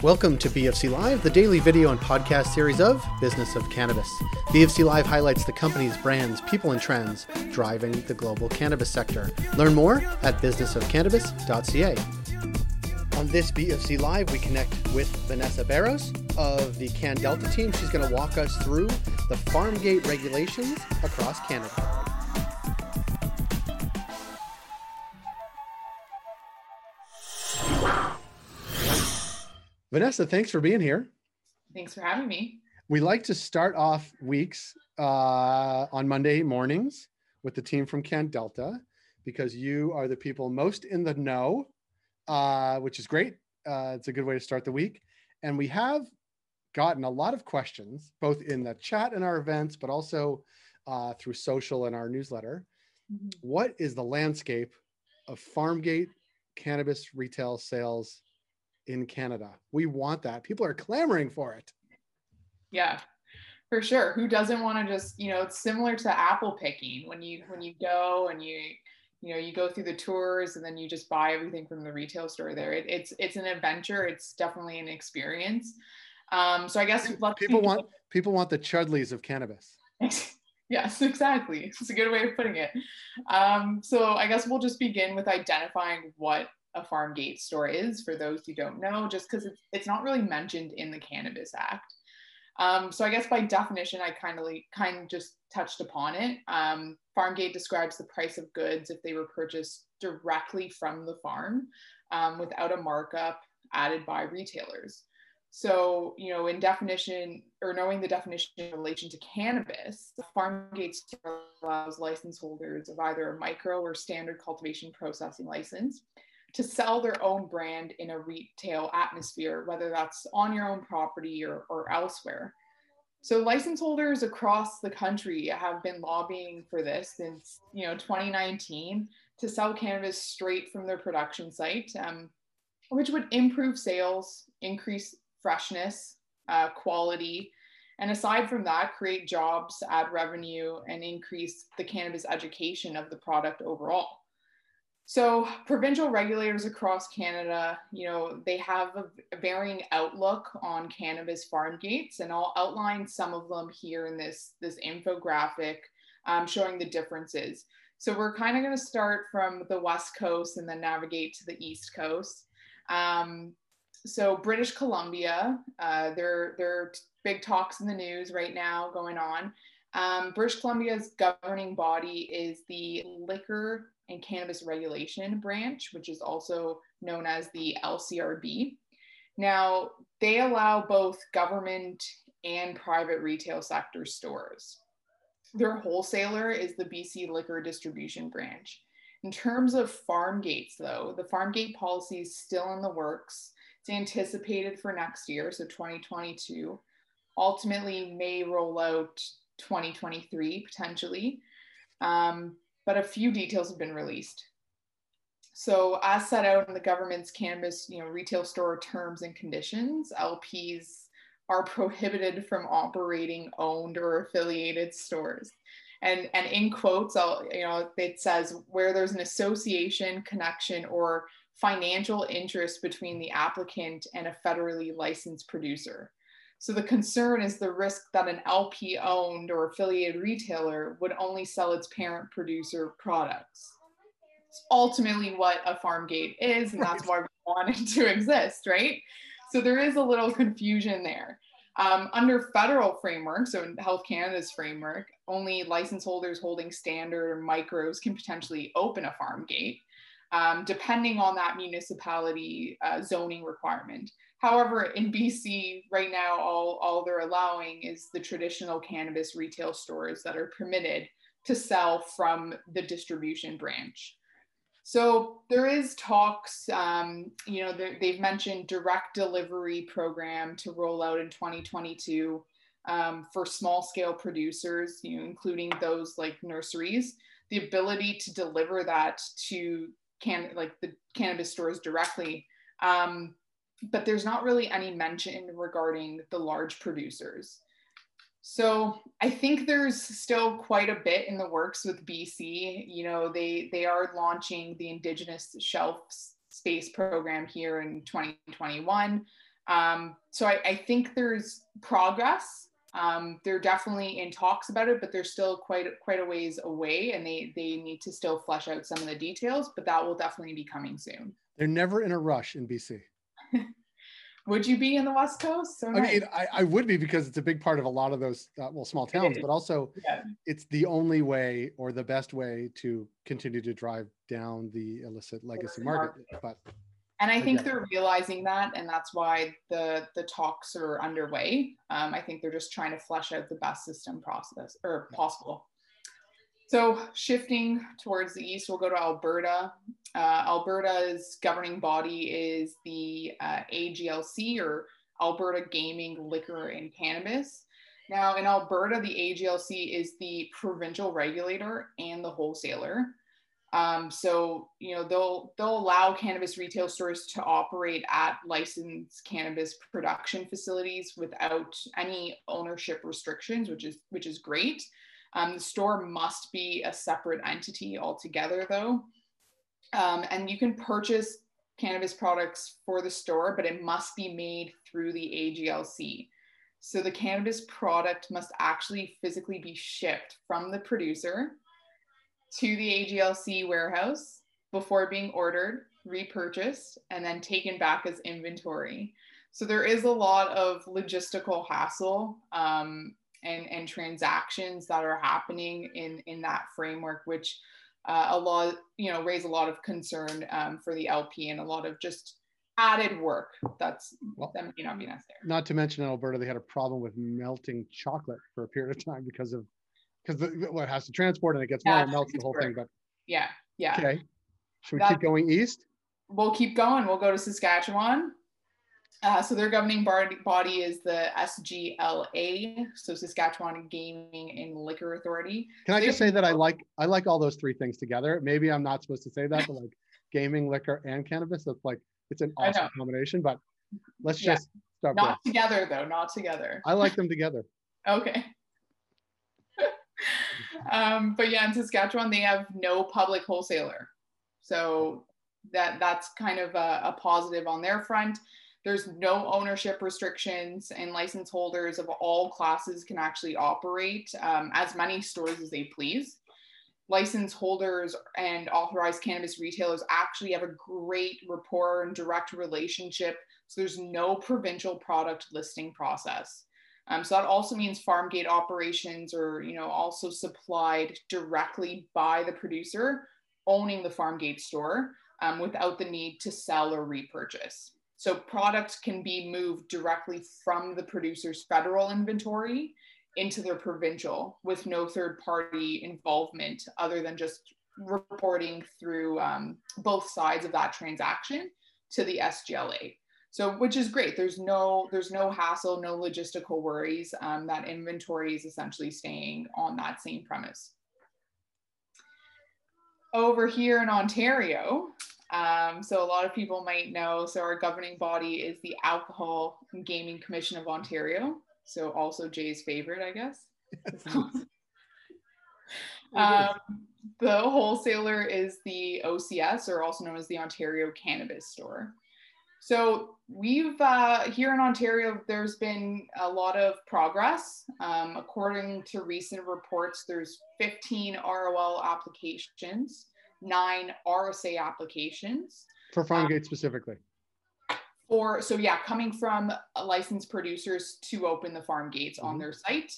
Welcome to BFC Live, the daily video and podcast series of Business of Cannabis. BFC Live highlights the company's brands, people, and trends driving the global cannabis sector. Learn more at businessofcannabis.ca. On this BFC Live, we connect with Vanessa Barros of the CanDelta team. She's going to walk us through the farm gate regulations across Canada. Vanessa, thanks for being here. Thanks for having me. We like to start off weeks uh, on Monday mornings with the team from CanDelta because you are the people most in the know, uh, which is great. Uh, it's a good way to start the week. And we have gotten a lot of questions, both in the chat and our events, but also uh, through social and our newsletter. Mm-hmm. What is the landscape of Farmgate cannabis retail sales in Canada. We want that. People are clamoring for it. Yeah, for sure. Who doesn't want to just, you know, it's similar to apple picking when you when you go and you you know you go through the tours and then you just buy everything from the retail store there. It, it's it's an adventure. It's definitely an experience. Um, so I guess people want people want the Chudleigh's of cannabis. yes, exactly. It's a good way of putting it. Um, so I guess we'll just begin with identifying what a farm gate store is for those who don't know, just because it's, it's not really mentioned in the Cannabis Act. Um, so I guess by definition, I kind of kind of just touched upon it. Um, farm gate describes the price of goods if they were purchased directly from the farm um, without a markup added by retailers. So, you know, in definition or knowing the definition in relation to cannabis, the farm gate allows license holders of either a micro or standard cultivation processing license to sell their own brand in a retail atmosphere, whether that's on your own property or, or elsewhere. So license holders across the country have been lobbying for this since you know 2019 to sell cannabis straight from their production site, um, which would improve sales, increase freshness, uh, quality, and aside from that, create jobs, add revenue, and increase the cannabis education of the product overall. So provincial regulators across Canada, you know, they have a varying outlook on cannabis farm gates, and I'll outline some of them here in this this infographic um, showing the differences. So we're kind of going to start from the west coast and then navigate to the east coast. Um, so British Columbia, uh, there there are big talks in the news right now going on. Um, British Columbia's governing body is the Liquor and Cannabis Regulation Branch, which is also known as the LCRB. Now, they allow both government and private retail sector stores. Their wholesaler is the BC Liquor Distribution Branch. In terms of farm gates, though, the farm gate policy is still in the works. It's anticipated for next year, so 2022. Ultimately, may roll out 2023 potentially. Um, but a few details have been released. So, as set out in the government's Cannabis, you know, retail store terms and conditions, LPs are prohibited from operating owned or affiliated stores. And and in quotes, I'll, you know, it says where there's an association, connection, or financial interest between the applicant and a federally licensed producer. So the concern is the risk that an LP owned or affiliated retailer would only sell its parent producer products. It's ultimately what a farm gate is, and that's why we want it to exist, right? So there is a little confusion there. Um, under federal framework, so in Health Canada's framework, only license holders holding standard or micros can potentially open a farm gate, um, depending on that municipality uh, zoning requirement. However, in BC right now, all, all they're allowing is the traditional cannabis retail stores that are permitted to sell from the distribution branch. So there is talks, um, you know, they've mentioned direct delivery program to roll out in 2022 um, for small scale producers, you know, including those like nurseries, the ability to deliver that to can like the cannabis stores directly. Um, but there's not really any mention regarding the large producers. So I think there's still quite a bit in the works with BC. You know, they they are launching the Indigenous Shelf Space program here in 2021. Um, so I, I, think there's progress. Um, they're definitely in talks about it, but they're still quite quite a ways away, and they they need to still flesh out some of the details. But that will definitely be coming soon. They're never in a rush in BC. Would you be in the West Coast? So nice. I mean, I, I, would be because it's a big part of a lot of those uh, well small towns, but also yeah. it's the only way or the best way to continue to drive down the illicit legacy market. But and I think they're realizing that, and that's why the the talks are underway. Um, I think they're just trying to flesh out the best system process or possible. So shifting towards the east, we'll go to Alberta. Uh, Alberta's governing body is the uh, AGLC or Alberta Gaming, Liquor, and Cannabis. Now, in Alberta, the AGLC is the provincial regulator and the wholesaler. Um, so you know they'll they'll allow cannabis retail stores to operate at licensed cannabis production facilities without any ownership restrictions, which is which is great. Um, the store must be a separate entity altogether, though, um, and you can purchase cannabis products for the store, but it must be made through the AGLC. So the cannabis product must actually physically be shipped from the producer to the AGLC warehouse before being ordered, repurchased, and then taken back as inventory. So there is a lot of logistical hassle um, and, and transactions that are happening in, in that framework, which uh, a lot, you know, raise a lot of concern um, for the LP and a lot of just added work that's well, that may not be necessary. Not to mention in Alberta, they had a problem with melting chocolate for a period of time because of because well, has to transport and it gets yeah, warm and melts the whole thing. But yeah, yeah. Okay. Should we that, keep going east? We'll keep going. We'll go to Saskatchewan. Uh, so their governing body is the SGLA, so Saskatchewan Gaming and Liquor Authority. Can I just say that I like I like all those three things together? Maybe I'm not supposed to say that, but like gaming, liquor, and cannabis, that's like it's an awesome combination. But let's yeah. just start. Not there. together though, not together. I like them together. okay um, but yeah, in Saskatchewan, they have no public wholesaler. So that that's kind of a, a positive on their front. There's no ownership restrictions, and license holders of all classes can actually operate um, as many stores as they please. License holders and authorized cannabis retailers actually have a great rapport and direct relationship. So there's no provincial product listing process. Um, so that also means farm gate operations are, you know, also supplied directly by the producer owning the farm gate store um, without the need to sell or repurchase. So products can be moved directly from the producer's federal inventory into their provincial with no third party involvement other than just reporting through um, both sides of that transaction to the SGLA. So, which is great. There's no there's no hassle, no logistical worries. Um, that inventory is essentially staying on that same premise. Over here in Ontario, um, so a lot of people might know. So our governing body is the Alcohol and Gaming Commission of Ontario. So also Jay's favorite, I guess. um, the wholesaler is the OCS, or also known as the Ontario Cannabis Store. So we've uh, here in Ontario, there's been a lot of progress. Um, according to recent reports, there's 15 ROL applications, nine RSA applications. For FarmGate um, specifically. For so yeah, coming from licensed producers to open the farm gates mm-hmm. on their site.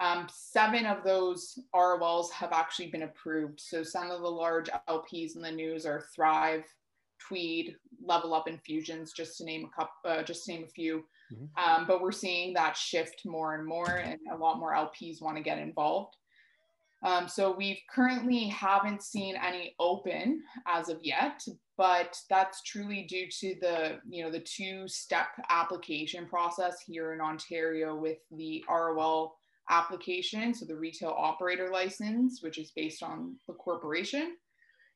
Um, seven of those ROLs have actually been approved. So some of the large LPs in the news are Thrive, Tweed, Level Up Infusions, just to name a couple, uh, just to name a few. Mm-hmm. Um, but we're seeing that shift more and more, and a lot more LPs want to get involved. Um, so we currently haven't seen any open as of yet, but that's truly due to the you know the two-step application process here in Ontario with the ROL application, so the retail operator license, which is based on the corporation,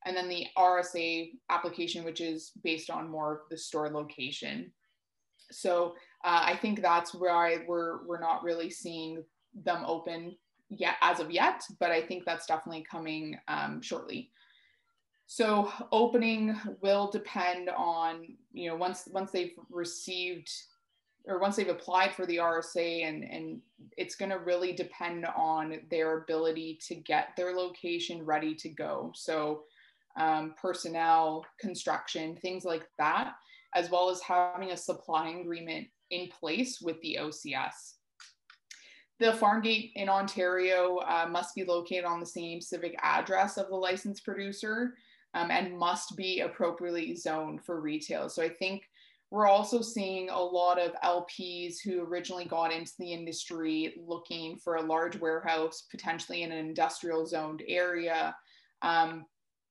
and then the RSA application, which is based on more of the store location. So uh, I think that's why we're we're not really seeing them open yet as of yet, but I think that's definitely coming um, shortly. So opening will depend on you know once once they've received or once they've applied for the RSA and and it's going to really depend on their ability to get their location ready to go. So um, personnel, construction, things like that, as well as having a supply agreement in place with the OCS. The farm gate in Ontario uh, must be located on the same civic address of the licensed producer um, and must be appropriately zoned for retail. So I think we're also seeing a lot of LPs who originally got into the industry looking for a large warehouse, potentially in an industrial zoned area. Um,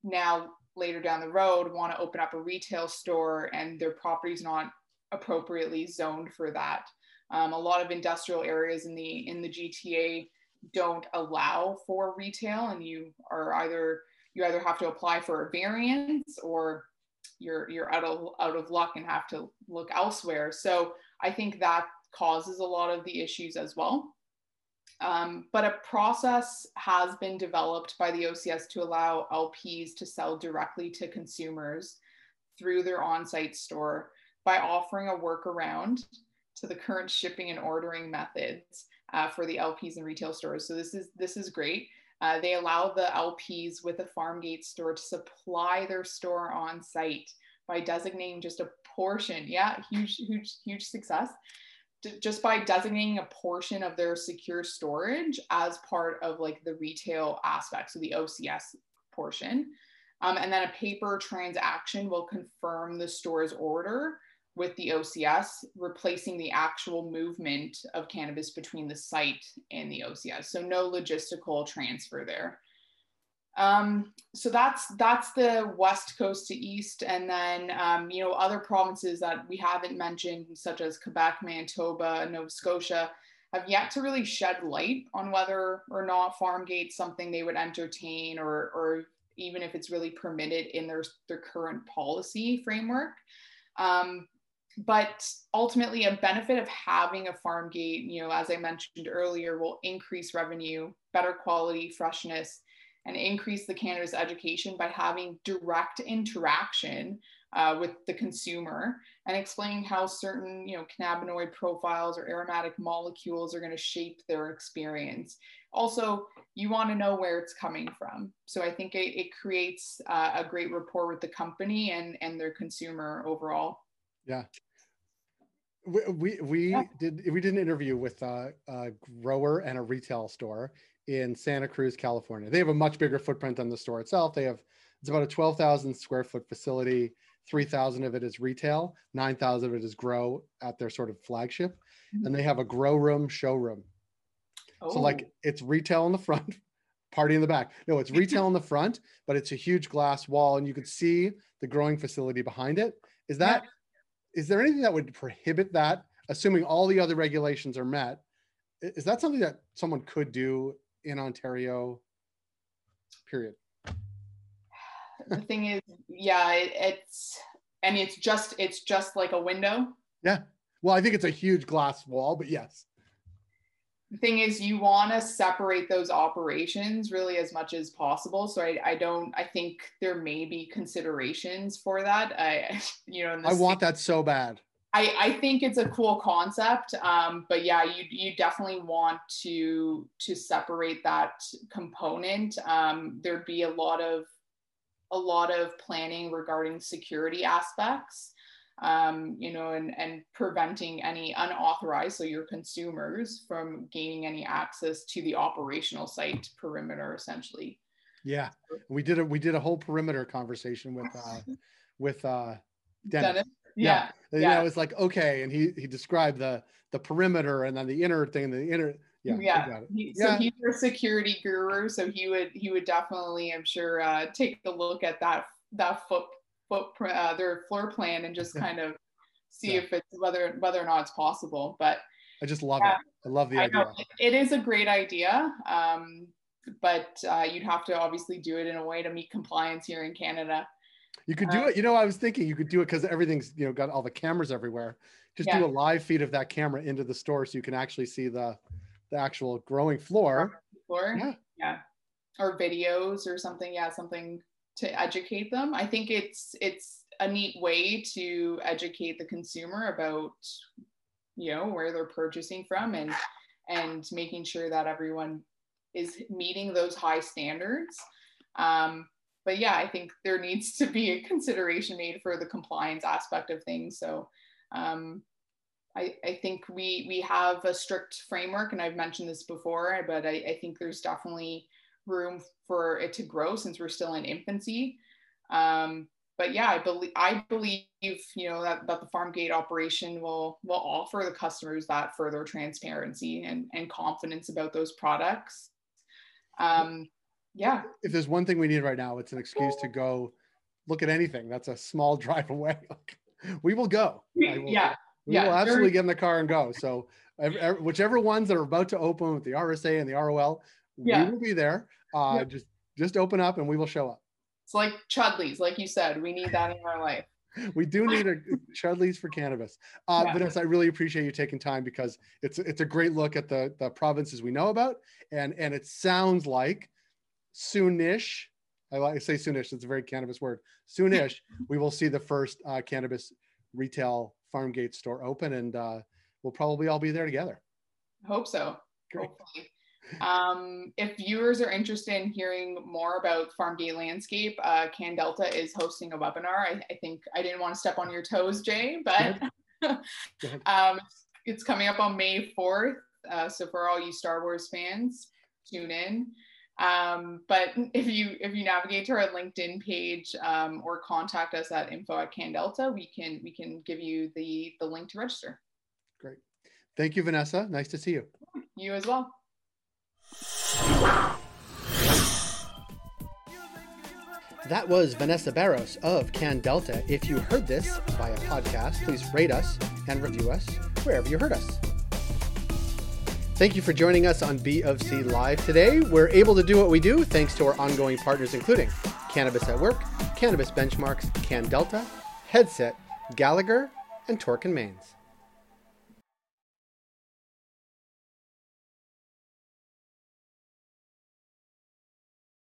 now, later down the road, want to open up a retail store and their property's not appropriately zoned for that. Um, a lot of industrial areas in the in the GTA don't allow for retail, and you are either you either have to apply for a variance or you're you're out of out of luck and have to look elsewhere. So I think that causes a lot of the issues as well. Um, but a process has been developed by the OCS to allow LPs to sell directly to consumers through their on-site store by offering a workaround to the current shipping and ordering methods uh, for the LPs and retail stores. So this is this is great. Uh, they allow the LPs with a Farmgate store to supply their store on site by designating just a portion. Yeah, huge, huge, huge success. D- just by designating a portion of their secure storage as part of like the retail aspect, so the OCS portion. Um, and then a paper transaction will confirm the store's order with the OCS, replacing the actual movement of cannabis between the site and the OCS. So no logistical transfer there. Um, so that's that's the west coast to east, and then um, you know other provinces that we haven't mentioned, such as Quebec, Manitoba, Nova Scotia, have yet to really shed light on whether or not farm gates something they would entertain, or or even if it's really permitted in their their current policy framework. Um, but ultimately a benefit of having a farm gate you know as i mentioned earlier will increase revenue better quality freshness and increase the cannabis education by having direct interaction uh, with the consumer and explaining how certain you know cannabinoid profiles or aromatic molecules are going to shape their experience. Also you want to know where it's coming from. So i think it, it creates uh, a great rapport with the company and and their consumer overall yeah. We, we, we yeah. did we did an interview with a, a, grower and a retail store in Santa Cruz, California. They have a much bigger footprint than the store itself. They have it's about a 12,000 square foot facility. 3,000 of it is retail, 9,000 of it is grow at their sort of flagship. Mm-hmm. And they have a grow room showroom. Oh. So like oh. it's retail in the front, party in the back. No, it's retail in the front, but it's a huge glass wall and you could see the growing facility behind it. Is that yeah is there anything that would prohibit that, assuming all the other regulations are met? Is that something that someone could do in Ontario? Period. The thing is, yeah, it, it's and it's just it's just like a window. Yeah. Well, I think it's a huge glass wall, but yes the thing is you want to separate those operations really as much as possible. So I, I don't i think there may be considerations for that. I you know i want that so bad. I, I think it's a cool concept um, but yeah you, you definitely want to to separate that component. Um, there'd be a lot of a lot of planning regarding security aspects um, you know, and, and preventing any unauthorized, so your consumers from gaining any access to the operational site perimeter essentially. Yeah, we did a we did a whole perimeter conversation with uh, with uh, Dennis. Dennis? Yeah, yeah. yeah. it was like okay, and he he described the the perimeter and then the inner thing, the inner. Yeah, yeah. He, so he's a security guru, so he would he would definitely, I'm sure, uh, take a look at that that foot footprint, uh, their floor plan, and just kind of see yeah. if it's whether whether or not it's possible. But I just love it. I love the I idea. Know, it is a great idea, um, but uh, you'd have to obviously do it in a way to meet compliance here in Canada. You could do uh, it. You know, I was thinking you could do it because everything's you know got all the cameras everywhere. Just yeah. do a live feed of that camera into the store so you can actually see the the actual growing floor. Floor. Yeah. Yeah. Or videos or something. Yeah, something to educate them. I think it's it's a neat way to educate the consumer about you know where they're purchasing from and and making sure that everyone is meeting those high standards um, but yeah i think there needs to be a consideration made for the compliance aspect of things so um, I, I think we we have a strict framework and i've mentioned this before but I, I think there's definitely room for it to grow since we're still in infancy um, but yeah, I believe I believe you know that, that the farm gate operation will will offer the customers that further transparency and, and confidence about those products. Um, yeah. If there's one thing we need right now, it's an excuse to go look at anything. That's a small drive away. we will go. Will, yeah. We yeah, will absolutely get in the car and go. So whichever ones that are about to open with the RSA and the ROL, yeah. we will be there. Uh. Just just open up and we will show up. It's like Chudleigh's, like you said, we need that in our life. we do need a Chudleigh's for cannabis. Uh, yeah. Vanessa, I really appreciate you taking time because it's it's a great look at the the provinces we know about, and and it sounds like soonish. I like say soonish. It's a very cannabis word. Soonish, we will see the first uh, cannabis retail farm gate store open, and uh, we'll probably all be there together. Hope so. Great. Hopefully. Um, if viewers are interested in hearing more about farm gate landscape, uh, CanDelta is hosting a webinar. I, I, think I didn't want to step on your toes, Jay, but um, it's coming up on May 4th. Uh, so for all you Star Wars fans, tune in. Um, but if you if you navigate to our LinkedIn page um, or contact us at info at CanDelta, we can we can give you the the link to register. Great. Thank you, Vanessa. Nice to see you. You as well. That was Vanessa Barros of Can Delta. If you heard this via podcast, please rate us and review us wherever you heard us. Thank you for joining us on B of C Live today. We're able to do what we do thanks to our ongoing partners, including Cannabis at Work, Cannabis Benchmarks, Can Delta, Headset, Gallagher, and Torkin Manes.